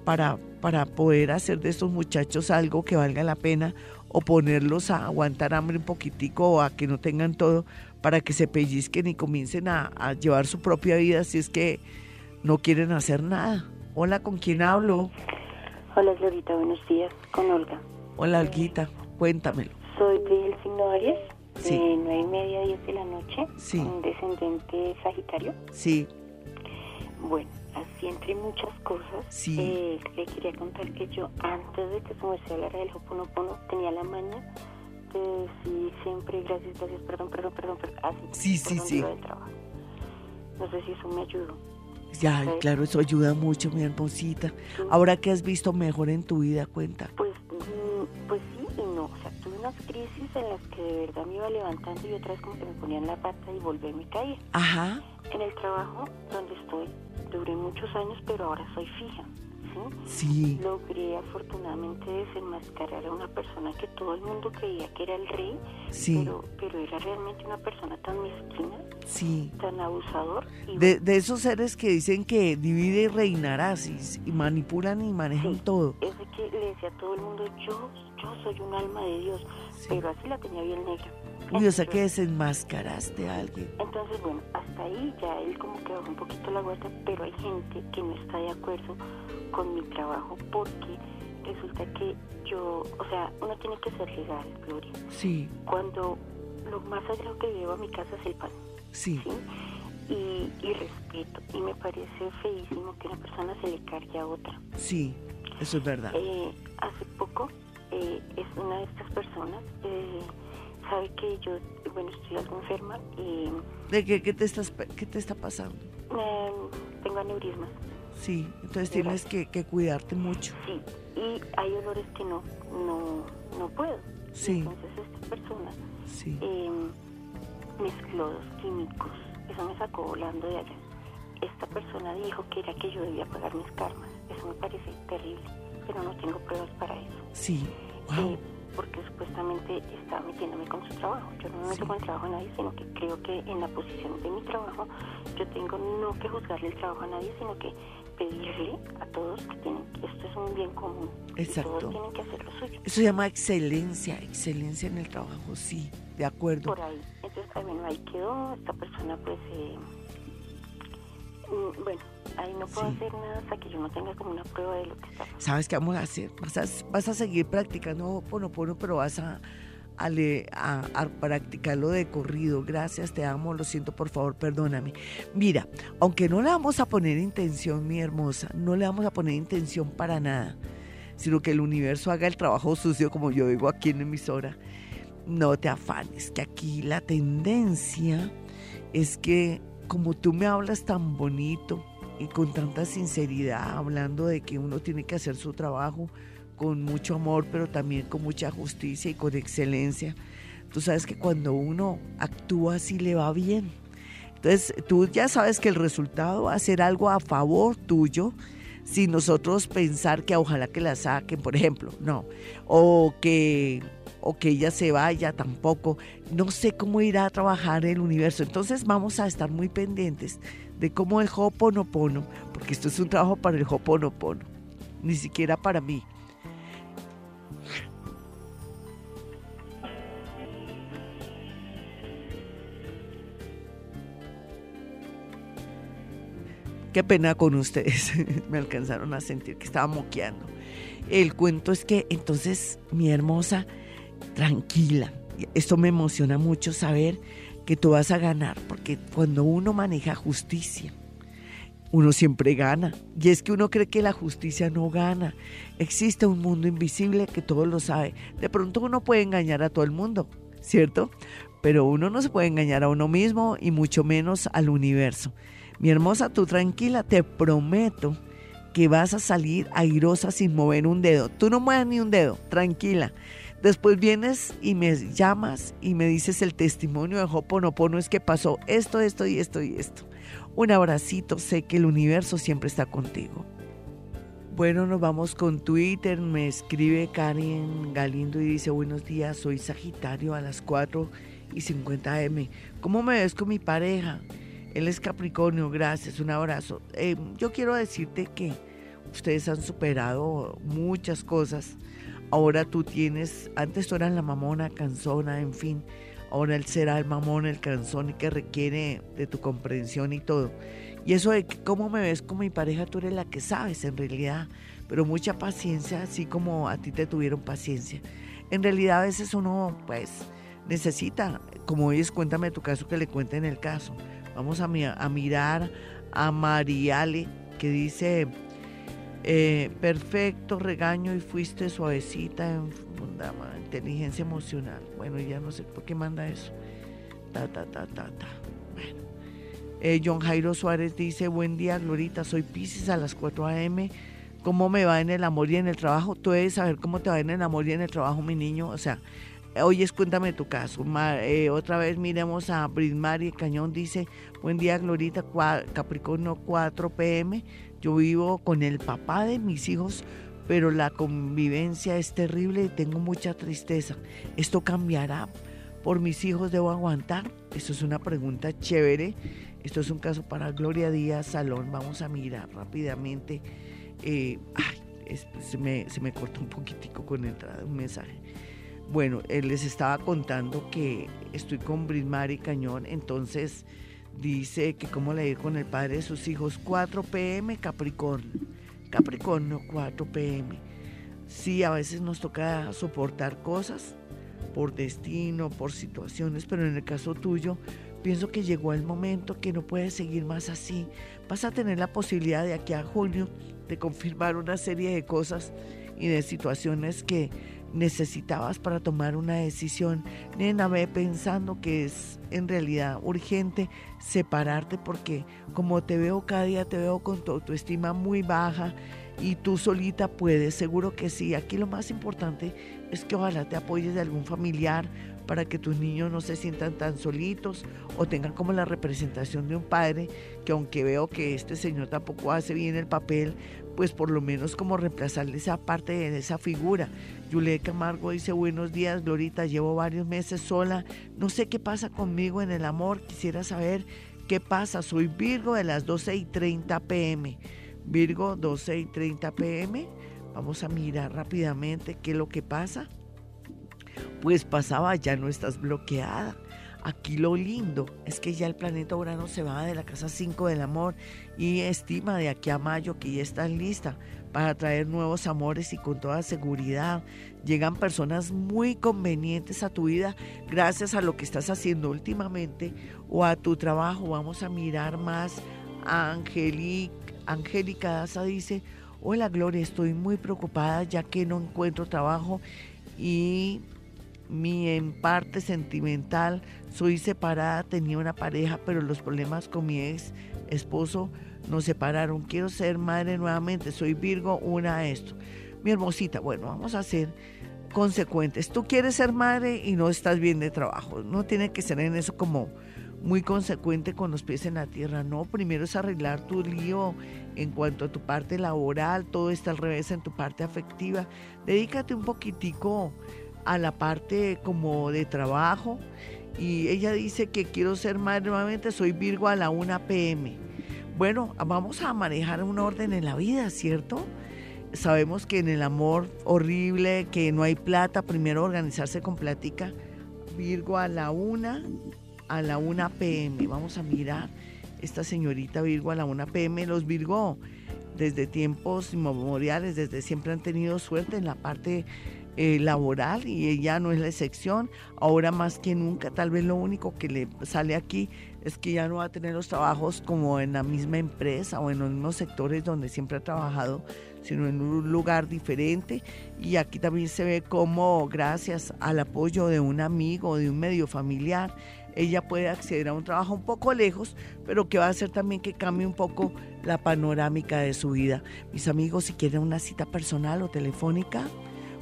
para, para poder hacer de estos muchachos algo que valga la pena o ponerlos a aguantar hambre un poquitico o a que no tengan todo para que se pellizquen y comiencen a, llevar su propia vida si es que no quieren hacer nada. Hola, ¿con quién hablo? Hola, Glorita, buenos días. Con Olga. Hola, Olguita, cuéntamelo. Soy del signo Aries, de nueve y media a 10 de la noche, sí. un descendente Sagitario. Sí. Bueno, así entre muchas cosas, eh, le quería contar que yo antes de que se me hablara del Hoponopono tenía la maña de decir siempre gracias, gracias, perdón, perdón, perdón, perdón así. Sí, sí, sí. No sé si eso me ayudó. Ya, claro, eso ayuda mucho, mi hermosita. Ahora que has visto mejor en tu vida, cuenta. Pues, mm, pues unas crisis en las que de verdad me iba levantando y otras como que me ponían la pata y volví a mi calle. Ajá. En el trabajo donde estoy, duré muchos años, pero ahora soy fija. ¿Sí? Logré afortunadamente desenmascarar a una persona que todo el mundo creía que era el rey, pero, pero era realmente una persona tan mezquina, sí. tan abusador. de, de, esos seres que dicen que divide y reinarás y, manipulan y manejan todo. Es que le decía a todo el mundo, yo, yo soy un alma de Dios, pero así la tenía bien negra. Y o sea que desenmascaraste a alguien. Entonces, bueno, hasta ahí ya él como que bajó un poquito la guardia, pero hay gente que no está de acuerdo con mi trabajo porque resulta que yo, o sea, uno tiene que ser legal, Gloria. Sí. Cuando lo más sagrado que llevo a mi casa es el pan. Sí. Y, y, respeto. Y me parece feísimo que una persona se le cargue a otra. Sí, eso es verdad. Eh, hace poco eh, es una de estas personas. Eh, sabe que yo, bueno, estoy algo enferma y... ¿De qué, qué te, estás, qué te está pasando? tengo aneurismas. Sí, entonces tienes que, que, cuidarte mucho. Sí, y hay olores que no, no, no puedo. Sí. Entonces esta persona sí. eh, mezcló dos químicos, eso me sacó volando de allá. Esta persona dijo que era que yo debía pagar mis karmas, eso me parece terrible, pero no tengo pruebas para eso. Sí, eh, porque supuestamente está metiéndome con su trabajo. Yo no me meto con el trabajo de nadie, sino que creo que en la posición de mi trabajo yo tengo no que juzgarle el trabajo a nadie, sino que pedirle a todos que tienen esto es un bien común. Exacto. todos tienen que hacer lo suyo. Eso se llama excelencia, excelencia en el trabajo, sí, de acuerdo. Por ahí. Entonces, bueno, ahí quedó. Esta persona, pues, eh, mm, bueno, ahí no puedo hacer nada hasta que yo no tenga como una prueba de lo que está. ¿Sabes qué vamos a hacer? Vas a, vas a seguir practicando Ponopono, pero vas a, a, a, a, practicarlo de corrido. Gracias, te amo, lo siento, por favor, perdóname. Mira, aunque no le vamos a poner intención, mi hermosa, no le vamos a poner intención para nada, sino que el universo haga el trabajo sucio, como yo digo aquí en emisora. No te afanes, que aquí la tendencia es que como tú me hablas tan bonito, y con tanta sinceridad, hablando de que uno tiene que hacer su trabajo con mucho amor, pero también con mucha justicia y con excelencia. Tú sabes que cuando uno actúa así le va bien. Entonces, tú ya sabes que el resultado va a ser algo a favor tuyo, sin nosotros pensar que ojalá que la saquen, por ejemplo, no, o que o que ella se vaya tampoco. No sé cómo irá a trabajar el universo. Entonces vamos a estar muy pendientes de cómo el Hoponopono, porque esto es un trabajo para el Hoponopono, ni siquiera para mí. Qué pena con ustedes, me alcanzaron a sentir que estaba moqueando. El cuento es que entonces mi hermosa, tranquila, esto me emociona mucho saber que tú vas a ganar, porque cuando uno maneja justicia, uno siempre gana. Y es que uno cree que la justicia no gana. Existe un mundo invisible que todos lo sabe. De pronto uno puede engañar a todo el mundo, ¿cierto? Pero uno no se puede engañar a uno mismo y mucho menos al universo. Mi hermosa, tú tranquila, te prometo que vas a salir airosa sin mover un dedo. Tú no mueves ni un dedo, tranquila. Después vienes y me llamas y me dices el testimonio de Hoponopono es que pasó esto, esto y esto y esto. Un abracito, sé que el universo siempre está contigo. Bueno, nos vamos con Twitter. Me escribe Karen Galindo y dice, buenos días, soy Sagitario a las 4 y 50 M. ¿Cómo me ves con mi pareja? Él es Capricornio, gracias, un abrazo. Eh, yo quiero decirte que ustedes han superado muchas cosas. Ahora tú tienes, antes tú eras la mamona, cansona, en fin. Ahora él será el mamón, el cansón y que requiere de tu comprensión y todo. Y eso de que cómo me ves con mi pareja, tú eres la que sabes en realidad. Pero mucha paciencia, así como a ti te tuvieron paciencia. En realidad a veces uno pues necesita, como es, cuéntame tu caso, que le cuenten el caso. Vamos a, a mirar a Mariale, que dice, eh, perfecto, regaño y fuiste suavecita en inteligencia emocional. Bueno, ya no sé por qué manda eso. Ta, ta, ta, ta, ta. Bueno. Eh, John Jairo Suárez dice, buen día, Glorita, soy Pisces a las 4 a.m. ¿Cómo me va en el amor y en el trabajo? Tú debes saber cómo te va en el amor y en el trabajo, mi niño. O sea, Oye, cuéntame tu caso. Eh, otra vez miremos a Brismari Cañón. Dice, buen día, Glorita, Capricornio 4 pm. Yo vivo con el papá de mis hijos, pero la convivencia es terrible y tengo mucha tristeza. ¿Esto cambiará? ¿Por mis hijos debo aguantar? Eso es una pregunta chévere. Esto es un caso para Gloria Díaz Salón. Vamos a mirar rápidamente. Eh, ay, se, me, se me cortó un poquitico con entrada un mensaje. Bueno, él les estaba contando que estoy con Brismari Cañón, entonces dice que cómo le ir con el padre de sus hijos, 4 pm Capricornio, Capricornio 4 pm. Sí, a veces nos toca soportar cosas por destino, por situaciones, pero en el caso tuyo, pienso que llegó el momento que no puedes seguir más así. Vas a tener la posibilidad de aquí a junio de confirmar una serie de cosas y de situaciones que necesitabas para tomar una decisión. Nena, ve pensando que es en realidad urgente separarte porque como te veo cada día, te veo con tu autoestima muy baja y tú solita puedes, seguro que sí. Aquí lo más importante es que ojalá te apoyes de algún familiar para que tus niños no se sientan tan solitos o tengan como la representación de un padre que aunque veo que este señor tampoco hace bien el papel, pues por lo menos como reemplazarle esa parte de esa figura. Juliet Camargo dice, buenos días, Glorita, llevo varios meses sola, no sé qué pasa conmigo en el amor, quisiera saber qué pasa, soy Virgo de las 12 y 30 pm. Virgo, 12 y 30 pm, vamos a mirar rápidamente qué es lo que pasa. Pues pasaba, ya no estás bloqueada. Aquí lo lindo es que ya el planeta Urano se va de la casa 5 del amor y estima de aquí a mayo que ya estás lista para traer nuevos amores y con toda seguridad llegan personas muy convenientes a tu vida gracias a lo que estás haciendo últimamente o a tu trabajo. Vamos a mirar más a Angélica. Angélica Daza dice, hola Gloria, estoy muy preocupada ya que no encuentro trabajo y mi en parte sentimental, soy separada, tenía una pareja, pero los problemas con mi ex esposo nos separaron. Quiero ser madre nuevamente, soy Virgo, una a esto. Mi hermosita, bueno, vamos a ser consecuentes. Tú quieres ser madre y no estás bien de trabajo. No tiene que ser en eso como muy consecuente con los pies en la tierra. No, primero es arreglar tu lío en cuanto a tu parte laboral, todo está al revés en tu parte afectiva. Dedícate un poquitico a la parte como de trabajo y ella dice que quiero ser madre nuevamente, soy Virgo a la 1 pm. Bueno, vamos a manejar un orden en la vida, ¿cierto? Sabemos que en el amor horrible, que no hay plata, primero organizarse con plática. Virgo a la 1, a la 1 pm. Vamos a mirar esta señorita Virgo a la 1 pm. Los Virgo desde tiempos inmemoriales, desde siempre han tenido suerte en la parte eh, laboral y ella no es la excepción. Ahora más que nunca, tal vez lo único que le sale aquí es que ya no va a tener los trabajos como en la misma empresa o en los mismos sectores donde siempre ha trabajado, sino en un lugar diferente. Y aquí también se ve como gracias al apoyo de un amigo, de un medio familiar, ella puede acceder a un trabajo un poco lejos, pero que va a hacer también que cambie un poco la panorámica de su vida. Mis amigos, si quieren una cita personal o telefónica,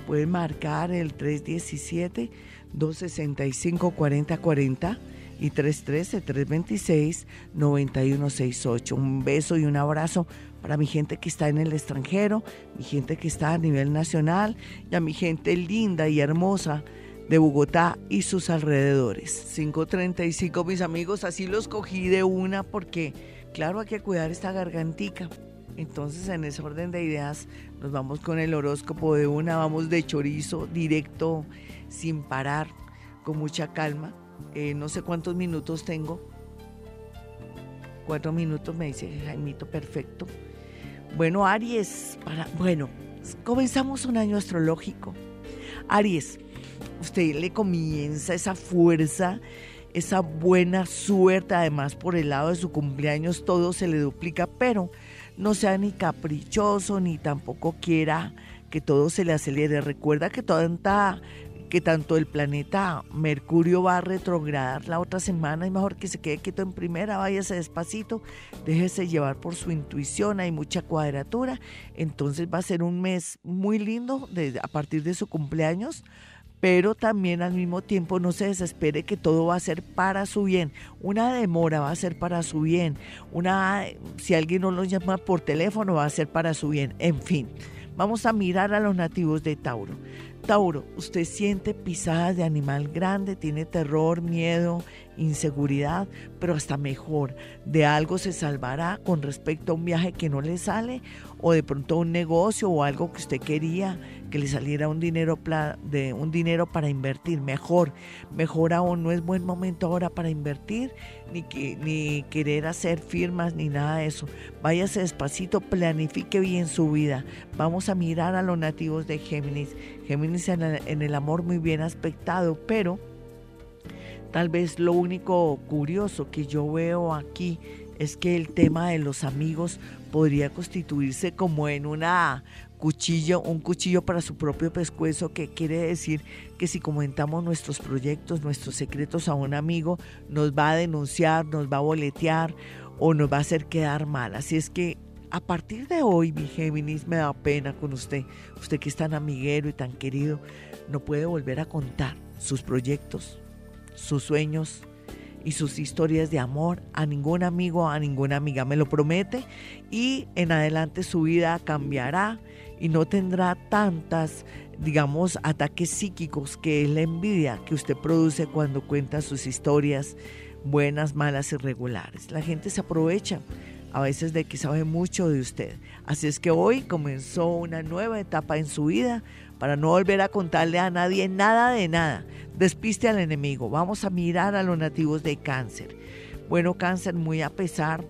pueden marcar el 317-265-4040 y 313-326-9168. Un beso y un abrazo para mi gente que está en el extranjero, mi gente que está a nivel nacional y a mi gente linda y hermosa de Bogotá y sus alrededores. 535 mis amigos, así los cogí de una porque claro hay que cuidar esta gargantica. Entonces en ese orden de ideas nos vamos con el horóscopo de una, vamos de chorizo, directo, sin parar, con mucha calma. Eh, no sé cuántos minutos tengo. Cuatro minutos me dice Jaimito, perfecto. Bueno, Aries, para, bueno, comenzamos un año astrológico. Aries, usted le comienza esa fuerza, esa buena suerte, además por el lado de su cumpleaños todo se le duplica, pero no sea ni caprichoso ni tampoco quiera que todo se le acelere. Recuerda que tanta que tanto el planeta Mercurio va a retrogradar la otra semana, es mejor que se quede quieto en primera, váyase despacito, déjese llevar por su intuición, hay mucha cuadratura, entonces va a ser un mes muy lindo a partir de su cumpleaños, pero también al mismo tiempo no se desespere que todo va a ser para su bien. Una demora va a ser para su bien. Una si alguien no lo llama por teléfono va a ser para su bien. En fin, vamos a mirar a los nativos de Tauro. Tauro, usted siente pisadas de animal grande, tiene terror, miedo, inseguridad, pero hasta mejor, de algo se salvará con respecto a un viaje que no le sale o de pronto un negocio o algo que usted quería que le saliera un dinero de un dinero para invertir. Mejor mejor aún no es buen momento ahora para invertir ni que, ni querer hacer firmas ni nada de eso. Váyase despacito planifique bien su vida. Vamos a mirar a los nativos de Géminis. Géminis en en el amor muy bien aspectado pero Tal vez lo único curioso que yo veo aquí es que el tema de los amigos podría constituirse como en una cuchillo, un cuchillo para su propio pescuezo, que quiere decir que si comentamos nuestros proyectos, nuestros secretos a un amigo, nos va a denunciar, nos va a boletear o nos va a hacer quedar mal. Así es que a partir de hoy, mi Géminis, me da pena con usted, usted que es tan amiguero y tan querido, no puede volver a contar sus proyectos, sus sueños y sus historias de amor a ningún amigo, a ninguna amiga. Me lo promete y en adelante su vida cambiará y no tendrá tantas, digamos, ataques psíquicos que es la envidia que usted produce cuando cuenta sus historias buenas, malas, irregulares. La gente se aprovecha a veces de que sabe mucho de usted. Así es que hoy comenzó una nueva etapa en su vida para no volver a contarle a nadie nada de nada. Despiste al enemigo. Vamos a mirar a los nativos de cáncer. Bueno, cáncer, muy a pesar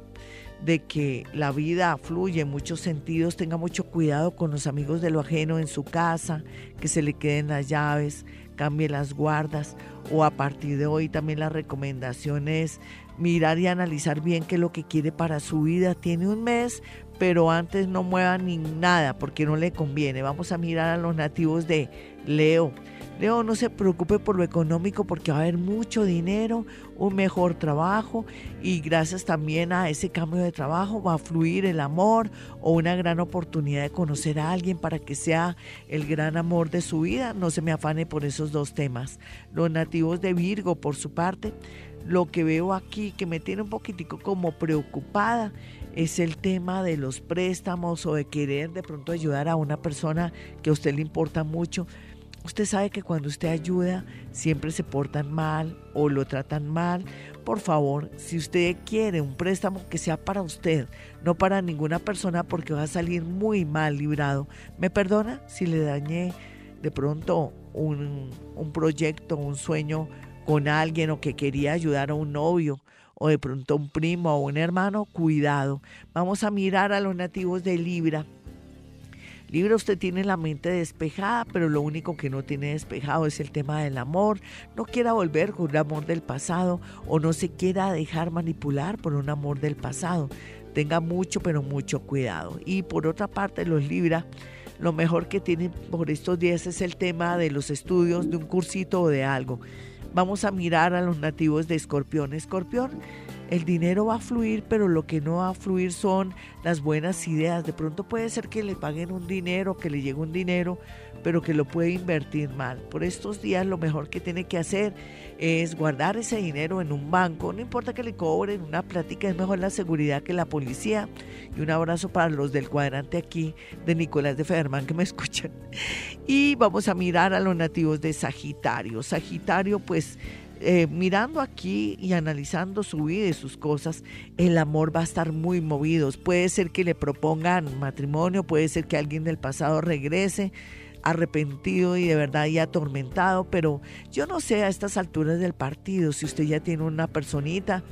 de que la vida fluye en muchos sentidos, tenga mucho cuidado con los amigos de lo ajeno en su casa, que se le queden las llaves, cambie las guardas o a partir de hoy también la recomendación es mirar y analizar bien qué es lo que quiere para su vida. Tiene un mes pero antes no mueva ni nada porque no le conviene. Vamos a mirar a los nativos de Leo. Leo, no se preocupe por lo económico porque va a haber mucho dinero, un mejor trabajo y gracias también a ese cambio de trabajo va a fluir el amor o una gran oportunidad de conocer a alguien para que sea el gran amor de su vida. No se me afane por esos dos temas. Los nativos de Virgo, por su parte, lo que veo aquí que me tiene un poquitico como preocupada es el tema de los préstamos o de querer de pronto ayudar a una persona que a usted le importa mucho. Usted sabe que cuando usted ayuda siempre se portan mal o lo tratan mal. Por favor, si usted quiere un préstamo que sea para usted, no para ninguna persona porque va a salir muy mal librado. ¿Me perdona si le dañé de pronto un, un proyecto, un sueño con alguien o que quería ayudar a un novio o de pronto un primo o un hermano, cuidado. Vamos a mirar a los nativos de Libra. Libra, usted tiene la mente despejada, pero lo único que no tiene despejado es el tema del amor. No quiera volver con un amor del pasado o no se quiera dejar manipular por un amor del pasado. Tenga mucho, pero mucho cuidado. Y por otra parte, los Libra, lo mejor que tienen por estos días es el tema de los estudios, de un cursito o de algo Vamos a mirar a los nativos de Escorpión. Escorpión, el dinero va a fluir, pero lo que no va a fluir son las buenas ideas. De pronto puede ser que le paguen un dinero, que le llegue un dinero, pero que lo puede invertir mal. Por estos días lo mejor que tiene que hacer es guardar ese dinero en un banco. No importa que le cobren una plática, es mejor la seguridad que la policía. Y un abrazo para los del cuadrante aquí de Nicolás de Federman que me escuchan. Y vamos a mirar a los nativos de Sagitario. Sagitario, pues eh, mirando aquí y analizando su vida y sus cosas, el amor va a estar muy movido. Puede ser que le propongan matrimonio, puede ser que alguien del pasado regrese arrepentido y de verdad y atormentado, pero yo no sé a estas alturas del partido si usted ya tiene una personita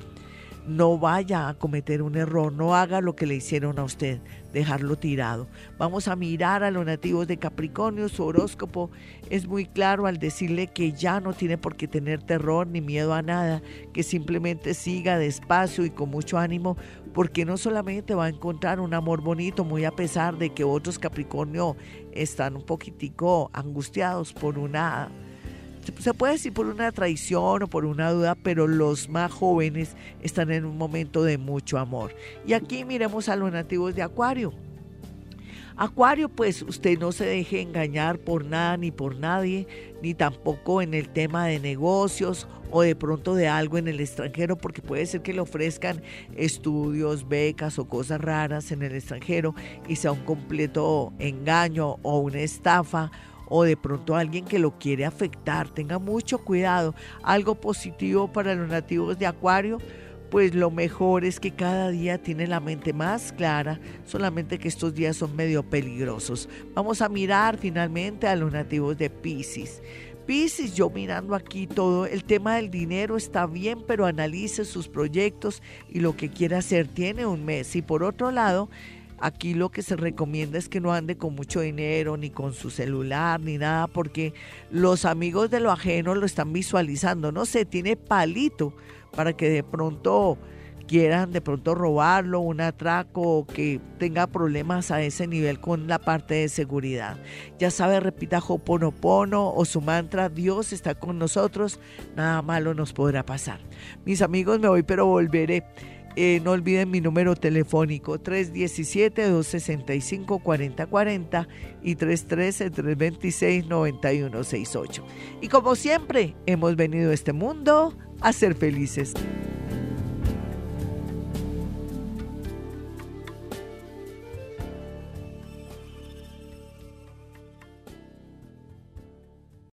no vaya a cometer un error, no haga lo que le hicieron a usted, dejarlo tirado. Vamos a mirar a los nativos de Capricornio, su horóscopo es muy claro al decirle que ya no tiene por qué tener terror ni miedo a nada, que simplemente siga despacio y con mucho ánimo, porque no solamente va a encontrar un amor bonito, muy a pesar de que otros Capricornio están un poquitico angustiados por una se puede decir por una traición o por una duda, pero los más jóvenes están en un momento de mucho amor. Y aquí miremos a los nativos de Acuario. Acuario, pues usted no se deje engañar por nada ni por nadie, ni tampoco en el tema de negocios o de pronto de algo en el extranjero, porque puede ser que le ofrezcan estudios, becas o cosas raras en el extranjero y sea un completo engaño o una estafa o de pronto alguien que lo quiere afectar. Tenga mucho cuidado. Algo positivo para los nativos de Acuario, pues lo mejor es que cada día tiene la mente más clara, solamente que estos días son medio peligrosos. Vamos a mirar finalmente a los nativos de Pisces. Pisces, yo mirando aquí todo, el tema del dinero está bien, pero analice sus proyectos y lo que quiere hacer. Tiene un mes. Y por otro lado, Aquí lo que se recomienda es que no ande con mucho dinero, ni con su celular, ni nada, porque los amigos de lo ajeno lo están visualizando. No sé, tiene palito para que de pronto quieran de pronto robarlo, un atraco o que tenga problemas a ese nivel con la parte de seguridad. Ya sabe, repita Hoponopono o su mantra, Dios está con nosotros, nada malo nos podrá pasar. Mis amigos, me voy pero volveré. Eh, no olviden mi número telefónico 317-265-4040 y 313-326-9168. Y como siempre, hemos venido a este mundo a ser felices.